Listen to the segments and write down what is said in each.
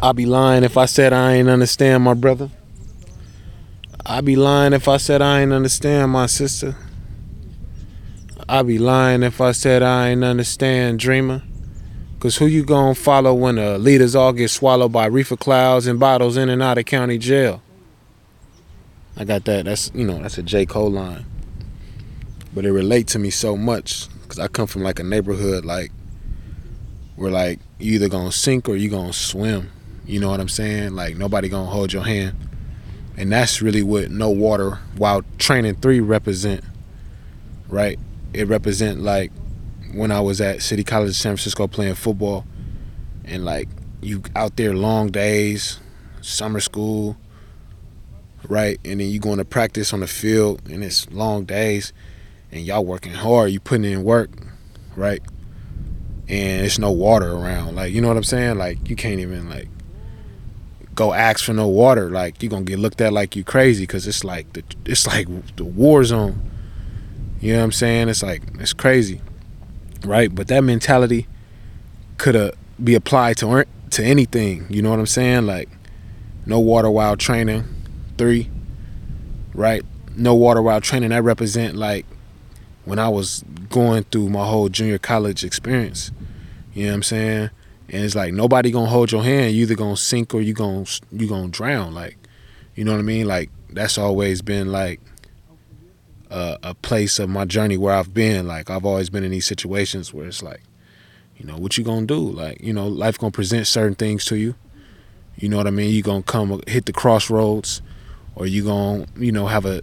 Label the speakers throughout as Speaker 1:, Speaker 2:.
Speaker 1: I'd be lying if I said I ain't understand my brother. I'd be lying if I said I ain't understand my sister. I'd be lying if I said I ain't understand dreamer. Cause who you gonna follow when the leaders all get swallowed by reefer clouds and bottles in and out of county jail? I got that. That's you know that's a J Cole line, but it relates to me so much because I come from like a neighborhood like where like you either gonna sink or you gonna swim. You know what I'm saying? Like nobody gonna hold your hand, and that's really what no water while training three represent. Right? It represent like when I was at City College of San Francisco playing football, and like you out there long days, summer school, right? And then you going to practice on the field, and it's long days, and y'all working hard, you putting in work, right? And it's no water around, like you know what I'm saying? Like you can't even like go ask for no water, like you're gonna get looked at like you crazy, cause it's like the it's like the war zone. You know what I'm saying? It's like it's crazy right? But that mentality could have be applied to to anything. You know what I'm saying? Like no water while training, three, right? No water while training. That represent like when I was going through my whole junior college experience. You know what I'm saying? And it's like nobody gonna hold your hand. You either gonna sink or you gonna you gonna drown. Like, you know what I mean? Like that's always been like a, a place of my journey where I've been. Like I've always been in these situations where it's like, you know, what you gonna do? Like, you know, life gonna present certain things to you. You know what I mean? You gonna come hit the crossroads, or you gonna, you know, have a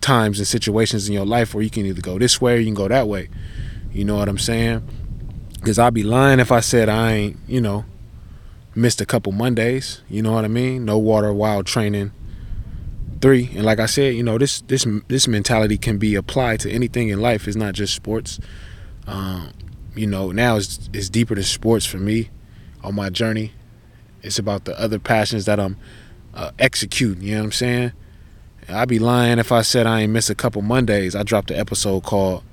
Speaker 1: times and situations in your life where you can either go this way or you can go that way. You know what I'm saying? Because I'd be lying if I said I ain't, you know, missed a couple Mondays. You know what I mean? No water while training three. And like I said, you know, this this this mentality can be applied to anything in life. It's not just sports. Um, you know, now it's it's deeper than sports for me on my journey. It's about the other passions that I'm uh, executing. You know what I'm saying? I'd be lying if I said I ain't miss a couple Mondays. I dropped an episode called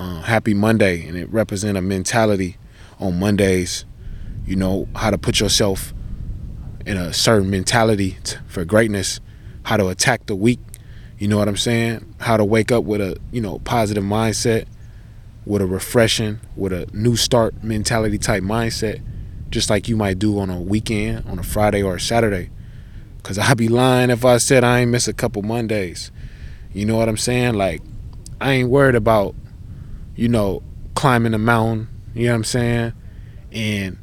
Speaker 1: uh, Happy Monday, and it represents a mentality on Mondays. You know how to put yourself in a certain mentality t- for greatness how to attack the week. You know what I'm saying? How to wake up with a, you know, positive mindset, with a refreshing, with a new start mentality type mindset, just like you might do on a weekend, on a Friday or a Saturday. Cause I'd be lying if I said I ain't miss a couple Mondays. You know what I'm saying? Like, I ain't worried about, you know, climbing a mountain, you know what I'm saying? And,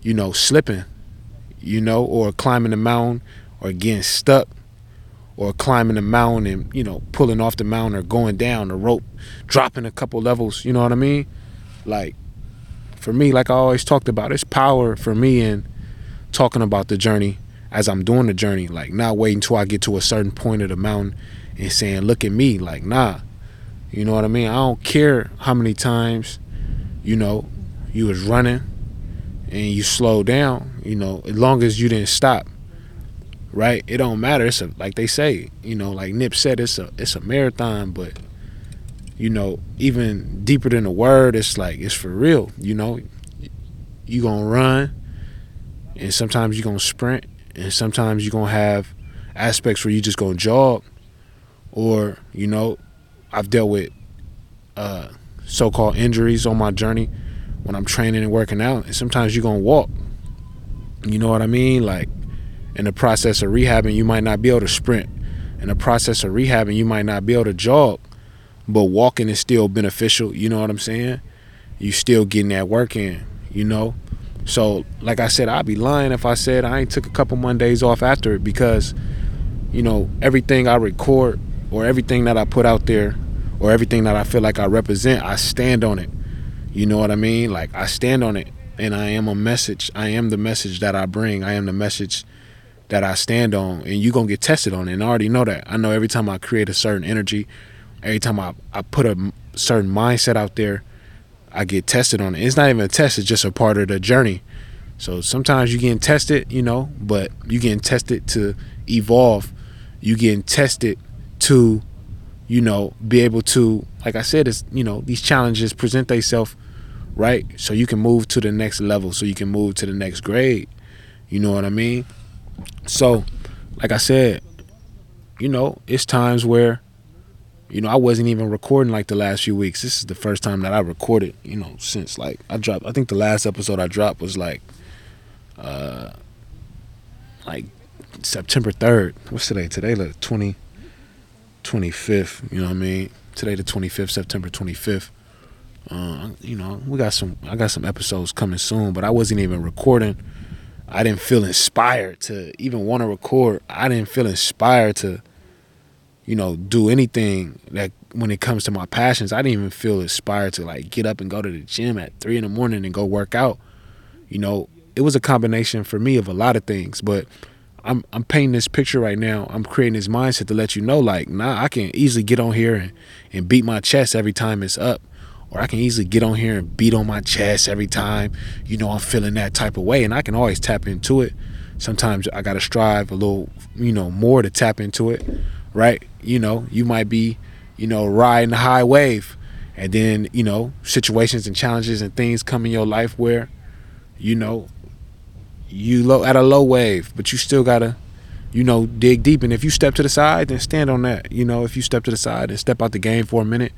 Speaker 1: you know, slipping, you know, or climbing the mountain or getting stuck or climbing a mountain and you know pulling off the mountain or going down the rope dropping a couple levels you know what i mean? Like for me like i always talked about it's power for me in talking about the journey as i'm doing the journey. Like not waiting until i get to a certain point of the mountain and saying look at me. Like nah you know what i mean i don't care how many times you know you was running and you slowed down you know as long as you didn't stop right? It don't matter. It's a like they say, you know, like Nip said, it's a it's a marathon, but you know, even deeper than the word, it's like it's for real. You know, you gonna run, and sometimes you're gonna sprint, and sometimes you're gonna have aspects where you just gonna jog, or you know, I've dealt with uh, so-called injuries on my journey when I'm training and working out, and sometimes you're gonna walk. You know what I mean? Like in the process of rehabbing, you might not be able to sprint. In the process of rehabbing, you might not be able to jog, but walking is still beneficial. You know what I'm saying? You still getting that work in, you know? So, like I said, I'd be lying if I said I ain't took a couple Mondays off after it because, you know, everything I record or everything that I put out there or everything that I feel like I represent, I stand on it. You know what I mean? Like I stand on it and I am a message. I am the message that I bring. I am the message that I stand on, and you're gonna get tested on it. And I already know that. I know every time I create a certain energy, every time I, I put a certain mindset out there, I get tested on it. It's not even a test, it's just a part of the journey. So sometimes you're getting tested, you know, but you're getting tested to evolve. You're getting tested to, you know, be able to, like I said, it's you know, these challenges present themselves, right? So you can move to the next level, so you can move to the next grade. You know what I mean? So, like I said, you know, it's times where, you know, I wasn't even recording like the last few weeks. This is the first time that I recorded, you know, since like I dropped. I think the last episode I dropped was like, uh, like September third. What's today? Today the twenty. 25th, you know what I mean? Today the 25th, September 25th. Uh, you know, we got some I got some episodes coming soon, but I wasn't even recording. I didn't feel inspired to even want to record. I didn't feel inspired to you know, do anything that when it comes to my passions, I didn't even feel inspired to like get up and go to the gym at three in the morning and go work out. You know, it was a combination for me of a lot of things, but I'm I'm painting this picture right now. I'm creating this mindset to let you know, like, nah, I can easily get on here and, and beat my chest every time it's up. Or I can easily get on here and beat on my chest every time, you know, I'm feeling that type of way. And I can always tap into it. Sometimes I gotta strive a little, you know, more to tap into it. Right? You know, you might be, you know, riding a high wave and then, you know, situations and challenges and things come in your life where, you know, you low at a low wave, but you still gotta, you know, dig deep. And if you step to the side, then stand on that. You know, if you step to the side and step out the game for a minute,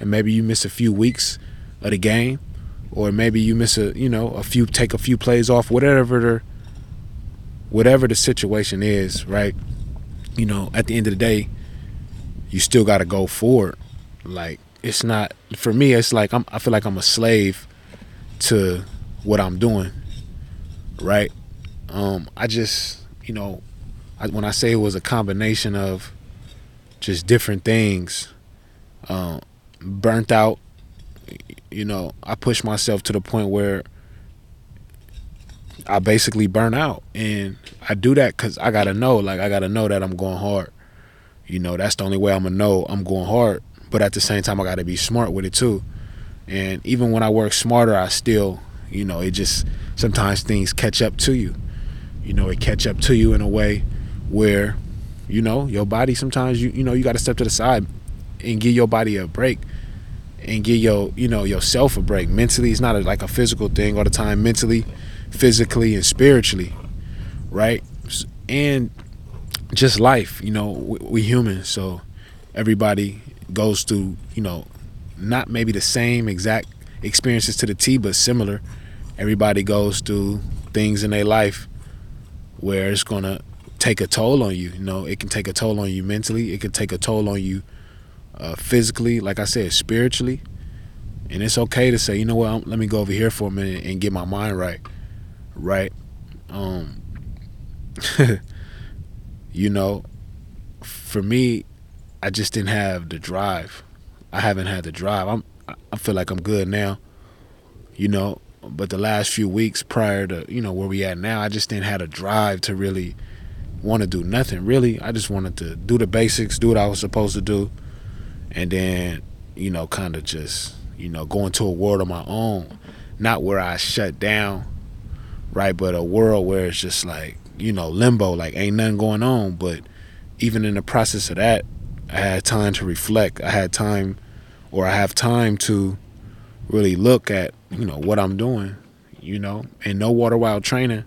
Speaker 1: and maybe you miss a few weeks of the game, or maybe you miss a, you know, a few take a few plays off, whatever the, whatever the situation is, right? You know, at the end of the day, you still got to go forward. Like it's not for me. It's like I'm. I feel like I'm a slave to what I'm doing, right? Um, I just, you know, I, when I say it was a combination of just different things, um, burnt out. You know, I pushed myself to the point where I basically burn out, and I do that because I gotta know, like I gotta know that I'm going hard. You know, that's the only way I'm gonna know I'm going hard. But at the same time, I gotta be smart with it too. And even when I work smarter, I still, you know, it just sometimes things catch up to you you know, it catch up to you in a way where, you know, your body sometimes you you know you got to step to the side and give your body a break and give your you know yourself a break. Mentally, it's not a, like a physical thing all the time. Mentally, physically, and spiritually, right? And just life. You know, we, we humans, so everybody goes through you know not maybe the same exact experiences to the T, but similar. Everybody goes through things in their life where it's gonna take a toll on you. You know, it can take a toll on you mentally. It can take a toll on you uh, physically. Like I said, spiritually. And it's okay to say, you know what? Let me go over here for a minute and get my mind right. Right. Um. you know, for me, I just didn't have the drive. I haven't had the drive. I'm. I feel like I'm good now. You know, but the last few weeks prior to you know where we at now, I just didn't have a drive to really want to do nothing. Really, I just wanted to do the basics, do what I was supposed to do, and then you know kind of just you know go into a world of my own, not where I shut down, right, but a world where it's just like you know limbo, like ain't nothing going on. But even in the process of that, I had time to reflect. I had time, or I have time to really look at you know what I'm doing, you know, and no water while training,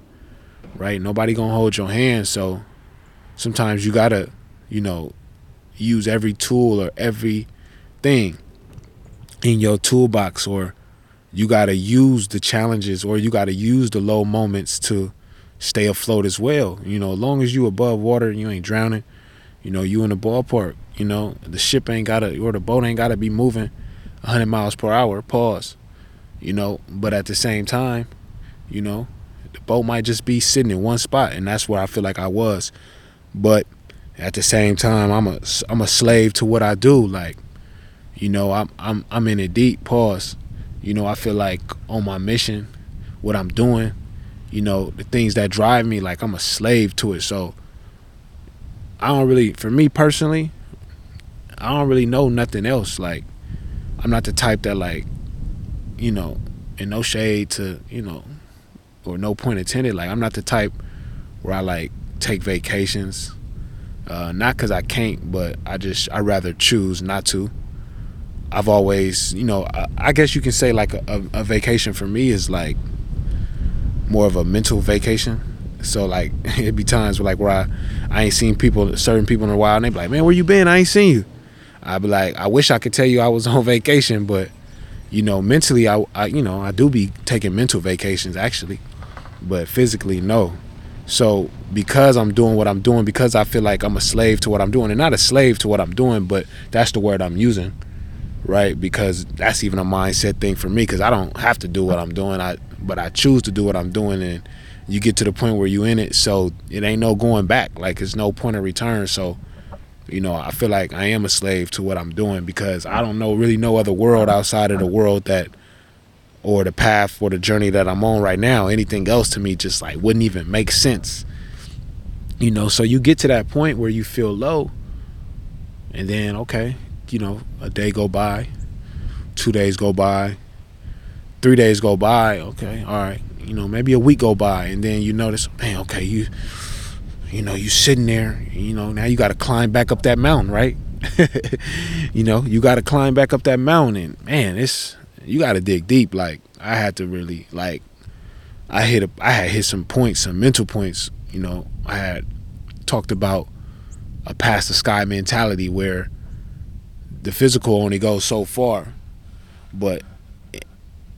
Speaker 1: right? Nobody gonna hold your hand, so sometimes you gotta, you know, use every tool or every thing in your toolbox, or you gotta use the challenges, or you gotta use the low moments to stay afloat as well. You know, as long as you above water and you ain't drowning, you know, you in the ballpark. You know, the ship ain't gotta or the boat ain't gotta be moving 100 miles per hour. Pause you know. But at the same time, you know, the boat might just be sitting in one spot, and that's where I feel like I was. But at the same time, I'm a I'm a slave to what I do. Like, you know, I'm I'm I'm in a deep. Pause. You know, I feel like on my mission, what I'm doing, you know, the things that drive me, like I'm a slave to it. So I don't really, for me personally, I don't really know nothing else. Like, I'm not the type that like you know, and no shade to, you know, or no point intended. Like I'm not the type where I like take vacations. Uh, not because I can't, but I just I rather choose not to. I've always, you know, I, I guess you can say like a, a, vacation for me is like more of a mental vacation So like it'd be times where like where I, I ain't seen people certain people in a while and they be like, Man, where you been? I ain't seen you. I'd be like, I wish I could tell you I was on vacation, but you know, mentally I, I you know, I do be taking mental vacations actually. But physically no. So because I'm doing what I'm doing, because I feel like I'm a slave to what I'm doing, and not a slave to what I'm doing, but that's the word I'm using, right? Because that's even a mindset thing for me. Because I don't have to do what I'm doing, I but I choose to do what I'm doing, and you get to the point where you in it, so it ain't no going back. Like it's no point of return. So you know, I feel like I am a slave to what I'm doing because I don't know really no other world outside of the world that or the path or the journey that I'm on right now. Anything else to me just like wouldn't even make sense. You know, so you get to that point where you feel low and then okay, you know, a day go by, two days go by, three days go by, okay, all right, you know, maybe a week go by and then you notice, man, okay, you you know, you sitting there, you know, now you gotta climb back up that mountain, right? you know, you gotta climb back up that mountain man, it's you got to dig deep. Like I had to really like I hit a, I had hit some points, some mental points. You know, I had talked about a past the sky mentality where the physical only goes so far, but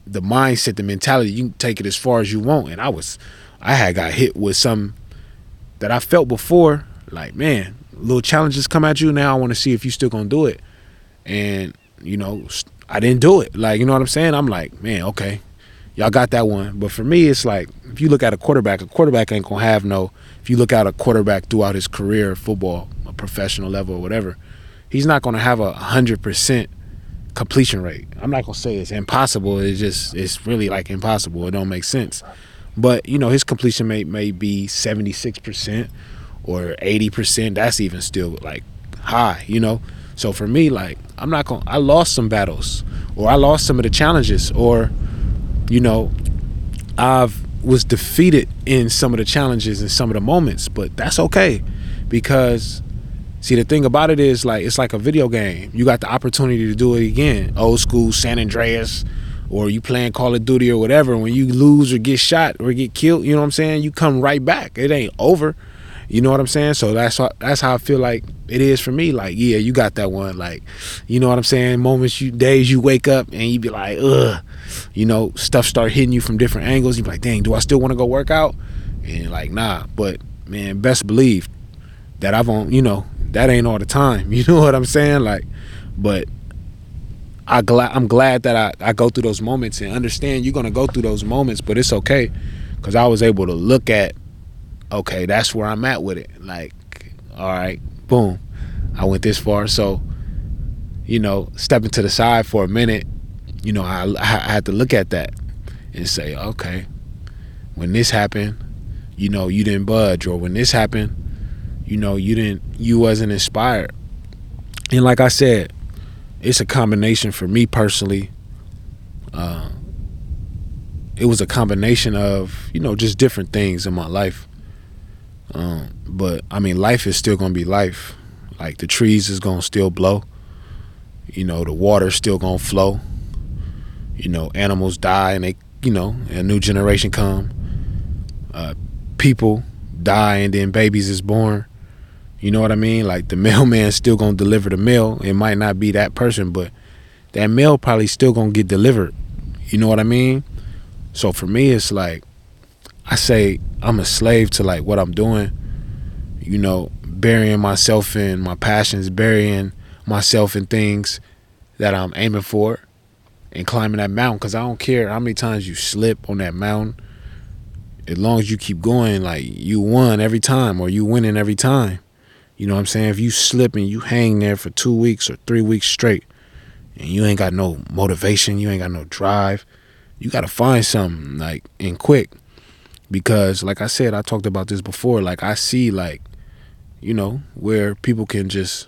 Speaker 1: the mindset, the mentality, you can take it as far as you want. And I was, I had got hit with some that I felt before. Like man, little challenges come at you. Now I want to see if you still gonna do it. And you know, I didn't do it. Like, you know what I'm saying? I'm like, man, okay, y'all got that one. But for me, it's like if you look at a quarterback, a quarterback ain't gonna have no. If you look at a quarterback throughout his career, football, a professional level or whatever, he's not gonna have a hundred percent completion rate. I'm not gonna say it's impossible. It's just it's really like impossible. It don't make sense. But you know his completion rate may be 76 percent or 80 percent. That's even still like high. You know. So for me, like I'm not to I lost some battles, or I lost some of the challenges, or you know, I've was defeated in some of the challenges and some of the moments, but that's okay because see the thing about it is like it's like a video game. You got the opportunity to do it again. Old school San Andreas or you playing Call of Duty or whatever. When you lose or get shot or get killed, you know what I'm saying? You come right back. It ain't over. You know what I'm saying? So that's how, that's how I feel like it is for me. Like, yeah, you got that one. Like, you know what I'm saying? Moments you days you wake up and you be like, ugh, you know, stuff start hitting you from different angles. You be like, dang, do I still want to go work out? And like, nah. But man, best believe that I've on, you know, that ain't all the time. You know what I'm saying? Like, but I glad I'm glad that I, I go through those moments and understand you're gonna go through those moments, but it's okay because I was able to look at okay, that's where I'm at with it. Like, all right, boom, I went this far. So, you know, stepping to the side for a minute, you know, I, I had to look at that and say, okay, when this happened, you know, you didn't budge, or when this happened, you know, you didn't, you wasn't inspired. And like I said, it's a combination for me personally. Uh, it was a combination of you know just different things in my life um, but I mean, life is still gonna be life. Like the trees is gonna still blow. You know, the water's still gonna flow. You know, animals die and they, you know, a new generation come. Uh, people die and then babies is born. You know what I mean? Like the mailman's still gonna deliver the mail. It might not be that person, but that mail probably still gonna get delivered. You know what I mean? So for me, it's like I say I'm a slave to like what I'm doing. You know, burying myself in my passions, burying myself in things that I'm aiming for, and climbing that mountain. Cause I don't care how many times you slip on that mountain. As long as you keep going, like you won every time, or you winning every time. You know what I'm saying? If you slip and you hang there for two weeks or three weeks straight, and you ain't got no motivation, you ain't got no drive, you got to find something like and quick because like I said, I talked about this before. Like I see like, you know, where people can just,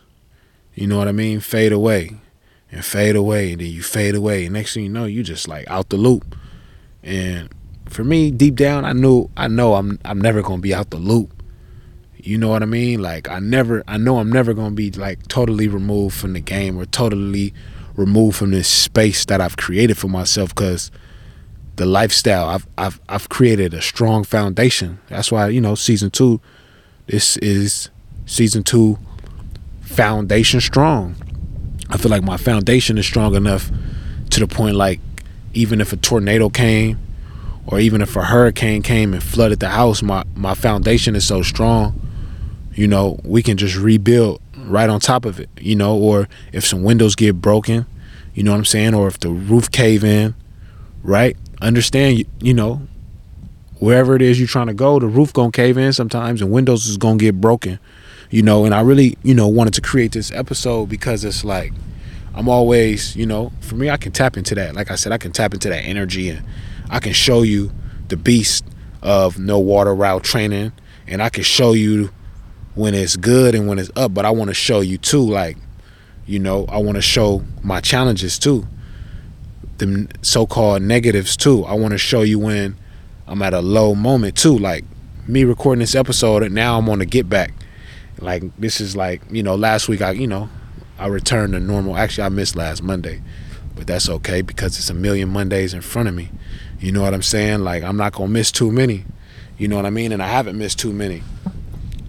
Speaker 1: you know what I mean, fade away and fade away, and then you fade away. And next thing you know, you just like out the loop. And for me, deep down, I knew I know I'm I'm never gonna be out the loop. You know what I mean? Like I never I know I'm never gonna be like totally removed from the game or totally removed from this space that I've created for myself because the lifestyle. I've I've I've created a strong foundation. That's why you know season two. This is season two. Foundation strong. I feel like my foundation is strong enough to the point like even if a tornado came or even if a hurricane came and flooded the house, my my foundation is so strong. You know, we can just rebuild right on top of it. You know, or if some windows get broken, you know what I'm saying, or if the roof cave in, right? Understand, you, you know, wherever it is you're trying to go, the roof gonna cave in sometimes, and windows is gonna get broken. You know, and I really, you know, wanted to create this episode because it's like I'm always, you know, for me, I can tap into that. Like I said, I can tap into that energy and I can show you the beast of no water route training and I can show you when it's good and when it's up, but I want to show you too like you know, I want to show my challenges too. The so-called negatives too. I want to show you when I'm at a low moment too like me recording this episode and now I'm on the get back. Like this is like, you know, last week I, you know, I returned to normal. Actually, I missed last Monday, but that's okay because it's a million Mondays in front of me. You know what I'm saying? Like I'm not gonna miss too many. You know what I mean? And I haven't missed too many.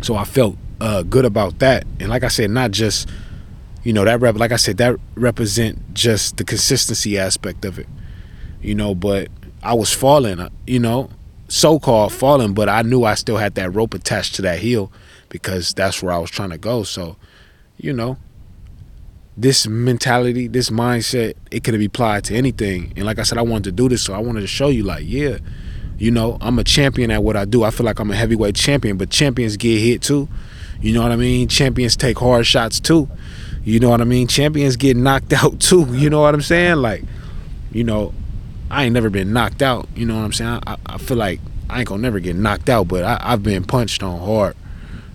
Speaker 1: So I felt uh, good about that. And like I said, not just you know that rep. Like I said, that represent just the consistency aspect of it. You know, but I was falling. Uh, you know, so called falling, but I knew I still had that rope attached to that heel because that's where I was trying to go. So, you know, this mentality, this mindset, it could be applied to anything. And like I said, I wanted to do this, so I wanted to show you, like, yeah, you know, I'm a champion at what I do. I feel like I'm a heavyweight champion, but champions get hit too. You know what I mean? Champions take hard shots too. You know what I mean? Champions get knocked out too. You know what I'm saying? Like, you know, I ain't never been knocked out. You know what I'm saying? I, I feel like I ain't gonna never get knocked out, but I, I've been punched on hard.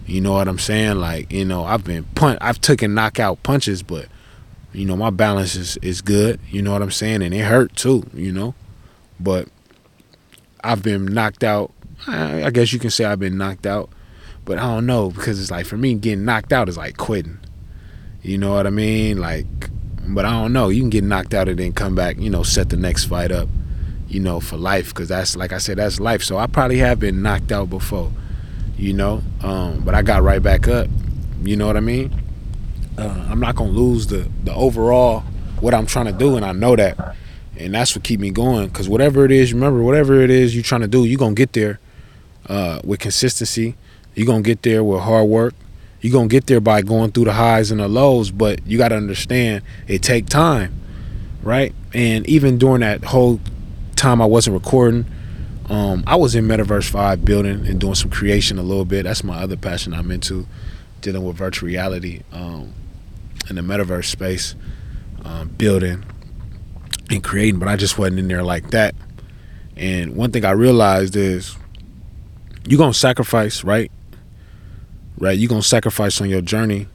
Speaker 1: You know what I'm saying? Like, you know, I've been punch I've taken knockout punches, but you know, my balance is, is good, you know what I'm saying? And it hurt too, you know. But I've been knocked out. I guess you can say I've been knocked out. But I don't know, because it's like for me getting knocked out is like quitting. You know what I mean? Like but I don't know. You can get knocked out and then come back, you know, set the next fight up, you know, for life. Because that's, like I said, that's life. So I probably have been knocked out before, you know, um, but I got right back up. You know what I mean? Uh, I'm not gonna lose the the overall what I'm trying to do, and I know that, and that's what keep me going. Because whatever it is, remember, whatever it is you're trying to do, you're gonna get there uh, with consistency. You're gonna get there with hard work. You're gonna get there by going through the highs and the lows, but you gotta understand it take time, right? And even during that whole time I wasn't recording, um, I was in Metaverse Five building and doing some creation a little bit. That's my other passion I'm into, dealing with virtual reality. Um, in the metaverse space, um, building and creating, but I just wasn't in there like that. And one thing I realized is you're gonna sacrifice, right? Right? You're gonna sacrifice on your journey.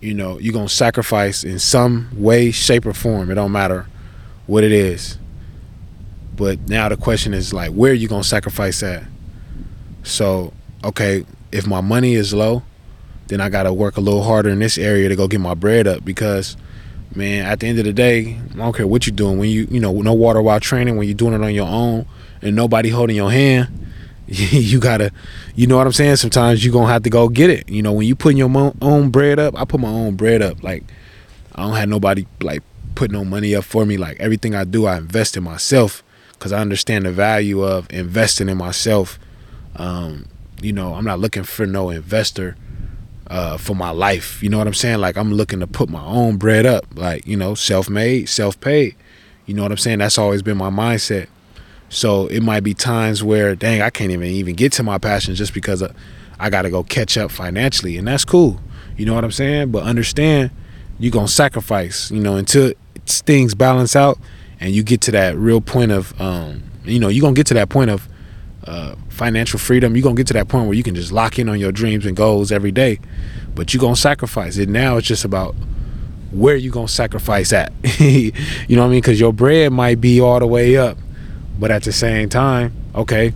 Speaker 1: You know, you're gonna sacrifice in some way, shape, or form. It don't matter what it is. But now the question is like, where are you gonna sacrifice at? So, okay, if my money is low, then I got to work a little harder in this area to go get my bread up because man, at the end of the day, I don't care what you're doing. When you, you know, no water while training, when you're doing it on your own and nobody holding your hand, you gotta, you know what I'm saying? Sometimes you're gonna have to go get it. You know, when you putting your own bread up, I put my own bread up. Like, I don't have nobody like put no money up for me. Like everything I do, I invest in myself because I understand the value of investing in myself. Um, you know, I'm not looking for no investor uh, for my life. You know what I'm saying? Like I'm looking to put my own bread up, like you know, self-made, self-paid. You know what I'm saying? That's always been my mindset. So it might be times where, dang, I can't even even get to my passion just because I got to go catch up financially, and that's cool. You know what I'm saying? But understand, you're gonna sacrifice. You know, until things balance out, and you get to that real point of, um, you know, you're gonna get to that point of uh, financial freedom, you're gonna get to that point where you can just lock in on your dreams and goals every day. But you're gonna sacrifice it. Now it's just about where you gonna sacrifice at. you know what I mean? Because your bread might be all the way up, but at the same time, okay,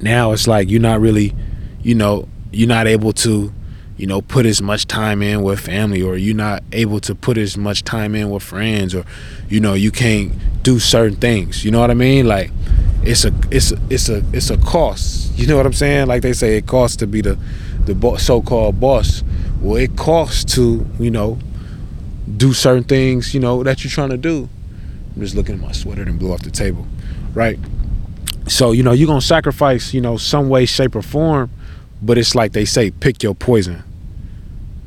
Speaker 1: now it's like you're not really, you know, you're not able to you know, put as much time in with family, or you're not able to put as much time in with friends, or you know, you can't do certain things. You know what I mean? Like it's a it's a, it's a it's a cost. You know what I'm saying? Like they say, it costs to be the the so-called boss. Well, it costs to you know do certain things you know that you're trying to do. I'm just looking at my sweater and blew off the table, right? So you know you're gonna sacrifice you know some way, shape, or form but it's like they say, pick your poison,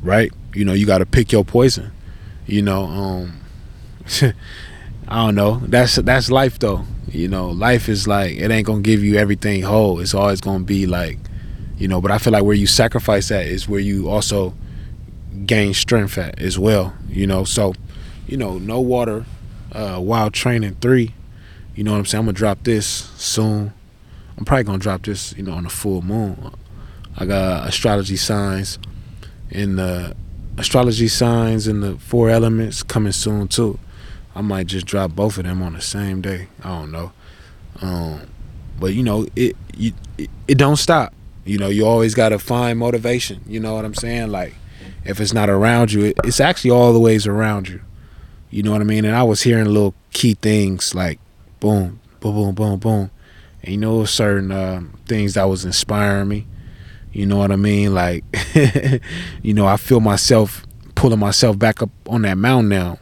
Speaker 1: right? You know, you got to pick your poison. You know, um, I don't know. That's that's life though. You know, life is like it ain't gonna give you everything whole. It's always gonna be like, you know. But I feel like where you sacrifice at is where you also gain strength at as well. You know, so you know, no water uh, while training three. You know what I'm saying? I'm gonna drop this soon. I'm probably gonna drop this, you know, on the full moon. I got astrology signs in the astrology signs and the four elements coming soon too. I might just drop both of them on the same day. I don't know. Um, but you know, it, you, it it don't stop. You know, you always got to find motivation. You know what I'm saying? Like, if it's not around you, it, it's actually all the ways around you. You know what I mean? And I was hearing little key things like, boom, boom, boom, boom, boom, and you know, certain uh, things that was inspiring me. You know what I mean? Like, you know, I feel myself pulling myself back up on that mountain now.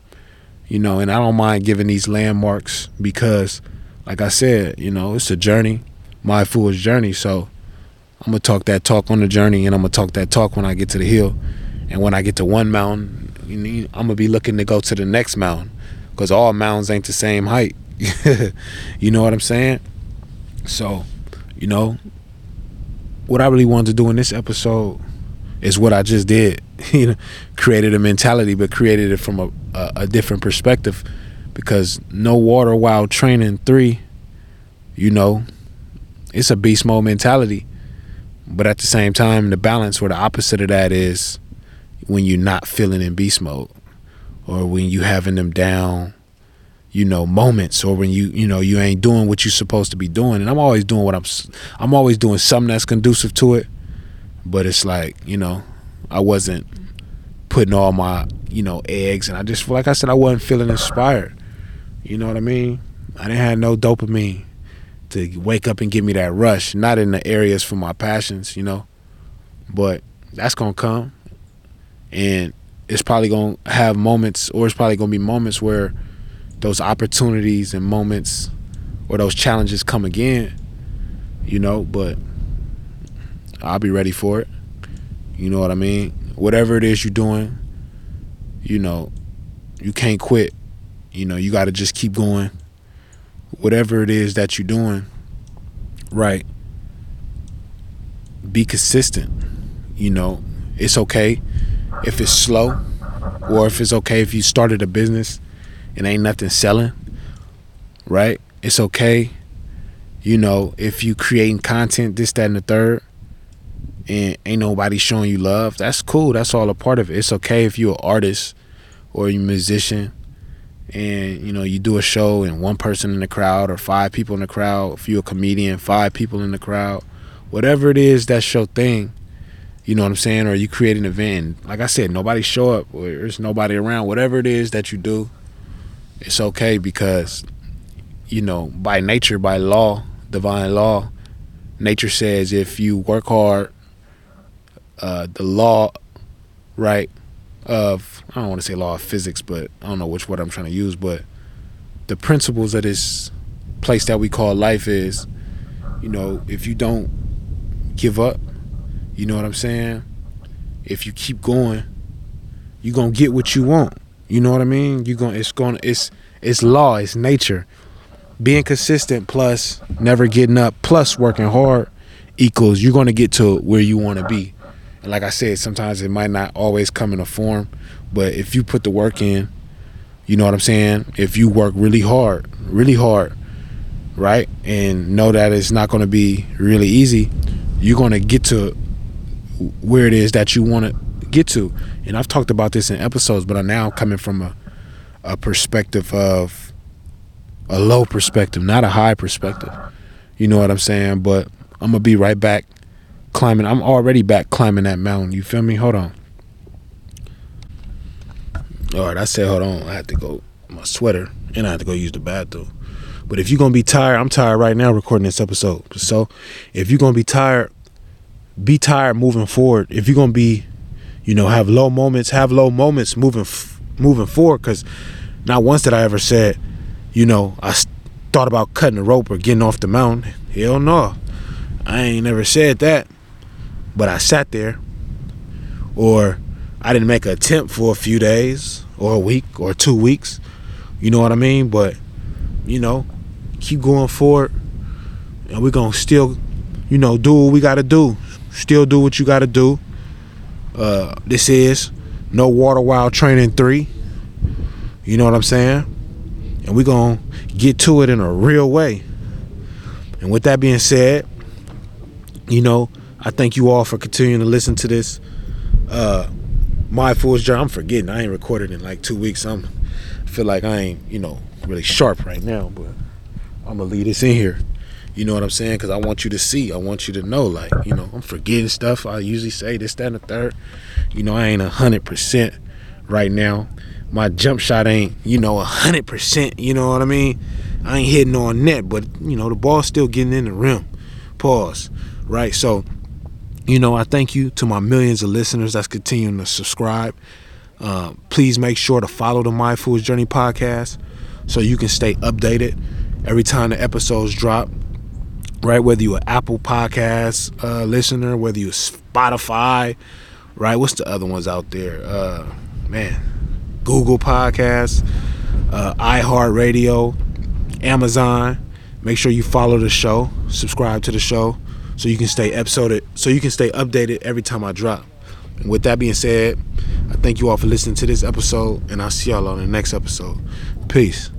Speaker 1: You know, and I don't mind giving these landmarks because, like I said, you know, it's a journey, my Fool's Journey. So I'm gonna talk that talk on the journey, and I'm gonna talk that talk when I get to the hill, and when I get to one mountain, I'm gonna be looking to go to the next mountain, because all mountains ain't the same height. you know what I'm saying? So, you know, what I really wanted to do in this episode is what I just did. you know, created a mentality, but created it from a, a, a different perspective. Because no water while training three, you know, it's a beast mode mentality. But at the same time, the balance or the opposite of that is when you're not feeling in beast mode or when you having them down you know moments or when you you know you ain't doing what you're supposed to be doing and i'm always doing what i'm i'm always doing something that's conducive to it but it's like you know i wasn't putting all my you know eggs and i just like i said i wasn't feeling inspired. You know what i mean? I didn't have no dopamine to wake up and give me that rush not in the areas for my passions you know? But that's gonna come and it's probably gonna have moments or it's probably gonna be moments where those opportunities and moments or those challenges come again, you know, but I'll be ready for it. You know what I mean? Whatever it is you're doing, you know, you can't quit. You know, you got to just keep going. Whatever it is that you're doing, right? Be consistent. You know, it's okay if it's slow or if it's okay if you started a business and ain't nothing selling, right? It's okay. You know, if you creating content, this, that, and the third, and ain't nobody showing you love, that's cool. That's all a part of it. It's okay if you're an artist or you're a musician and you know you do a show and one person in the crowd or five people in the crowd if you're a comedian five people in the crowd whatever it is that's your thing you know what i'm saying or you create an event like i said nobody show up or there's nobody around whatever it is that you do it's okay because you know by nature by law divine law nature says if you work hard uh, the law right of i don't want to say law of physics but i don't know which word i'm trying to use but the principles of this place that we call life is you know if you don't give up you know what i'm saying if you keep going you're gonna get what you want you know what I mean? You're gonna it's gonna it's it's law, it's nature. Being consistent plus never getting up plus working hard equals you're to get to where you want to be. And like I said, sometimes it might not always come in a form, but if you put the work in, you know what I'm saying? If you work really hard, really hard, right? And know that it's not going to be really easy, you're going to get to where it is that you want to get to. And I've talked about this in episodes, but I'm now coming from a, a perspective of a low perspective, not a high perspective. You know what I'm saying? But I'm gonna be right back. Climbing. I'm already back climbing that mountain. You feel me? Hold on. All right, I said hold on. I had to go my sweater and I had to go use the bathroom. But if you're gonna be tired, I'm tired right now recording this episode. So if you're gonna be tired, be tired moving forward. If you're gonna be, you know, have low moments, have low moments moving f- moving forward. Cause not once did I ever said, you know, I thought about cutting the rope or getting off the mountain. Hell no, I ain't never said that. But I sat there, or I didn't make an attempt for a few days or a week or two weeks. You know what I mean? But you know, keep going forward, and we're gonna still, you know, do what we gotta do. Still do what you gotta do. Uh, this is no water while training three. You know what I'm saying? And we're gonna get to it in a real way. And with that being said, you know, I thank you all for continuing to listen to this. Uh, my fool's journey. I'm forgetting. I ain't recorded in like two weeks. I'm I feel like I ain't, you know, really sharp right now, but I'm gonna leave this in here. You know what I'm saying? Because I want you to see. I want you to know. Like, you know, I'm forgetting stuff. I usually say this, that, and the third. You know, I ain't a hundred percent right now. My jump shot ain't, you know, a hundred percent. You know what I mean? I ain't hitting on net, but you know, the ball's still getting in the rim. Pause. Right. So, you know, I thank you to my millions of listeners that's continuing to subscribe. Uh, please make sure to follow the My Fool's Journey podcast so you can stay updated every time the episodes drop. Right, whether you're an Apple Podcast uh, listener, whether you're Spotify, right? What's the other ones out there? Uh, man, Google Podcasts, uh, iHeartRadio, Amazon. Make sure you follow the show, subscribe to the show, so you can stay episoded, so you can stay updated every time I drop. And with that being said, I thank you all for listening to this episode, and I'll see y'all on the next episode. Peace.